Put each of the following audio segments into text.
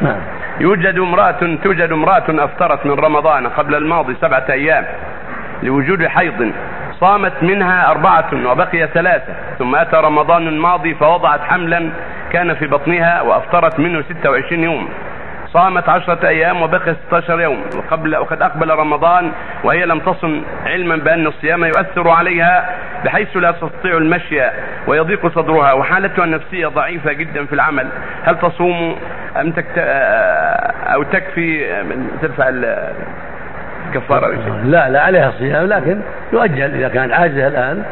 نعم. يوجد امرأة توجد امرأة أفطرت من رمضان قبل الماضي سبعة أيام لوجود حيض صامت منها أربعة وبقي ثلاثة. ثم أتى رمضان الماضي فوضعت حملا كان في بطنها وأفطرت منه 26 يوم. صامت عشرة أيام وبقي 16 يوم. وقبل وقد أقبل رمضان وهي لم تصم علما بأن الصيام يؤثر عليها بحيث لا تستطيع المشي ويضيق صدرها. وحالتها النفسية ضعيفة جدا في العمل. هل تصوم أم تكت... أو تكفي ترفع الكفارة؟ لا لا عليها صيام لكن يؤجل. إذا كانت عاجزة الآن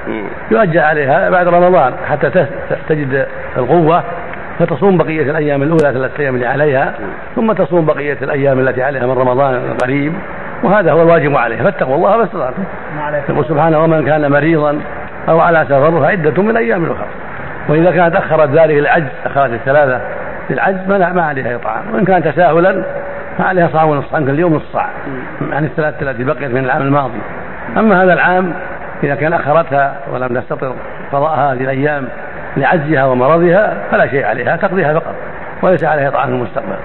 يؤجل عليها بعد رمضان حتى تجد القوة. فتصوم بقية الأيام الأولى ثلاثة أيام اللي عليها ثم تصوم بقية الأيام التي عليها من رمضان القريب. وهذا هو الواجب عليها. فاتقوا الله ما استطعتم يقول سبحانه ومن كان مريضا أو على سفر فعده من أيام أخرى. وإذا كانت أخرت ذلك للعجز أخرت الثلاثة للعجز ما ما عليها اطعام وإن كان تساهلا فعليها صاع ونصف عن كل يوم نصف صاع عن الثلاثة التي بقيت من العام الماضي. أما هذا العام إذا كان أخرتها ولم تستطع قضاء هذه الأيام لعجزها ومرضها فلا شيء عليها تقضيها فقط. وليس عليها طعام في المستقبل.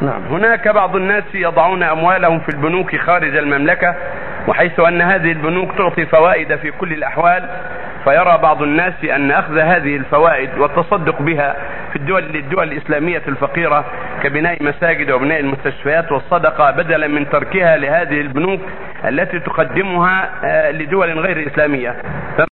نعم. هناك بعض الناس يضعون أموالهم في البنوك خارج المملكة وحيث أن هذه البنوك تعطي فوائد في كل الأحوال فيرى بعض الناس أن أخذ هذه الفوائد والتصدق بها في الدول الدول الإسلامية الفقيرة كبناء مساجد وبناء المستشفيات والصدقة بدلا من تركها لهذه البنوك التي تقدمها آه، لدول غير إسلامية.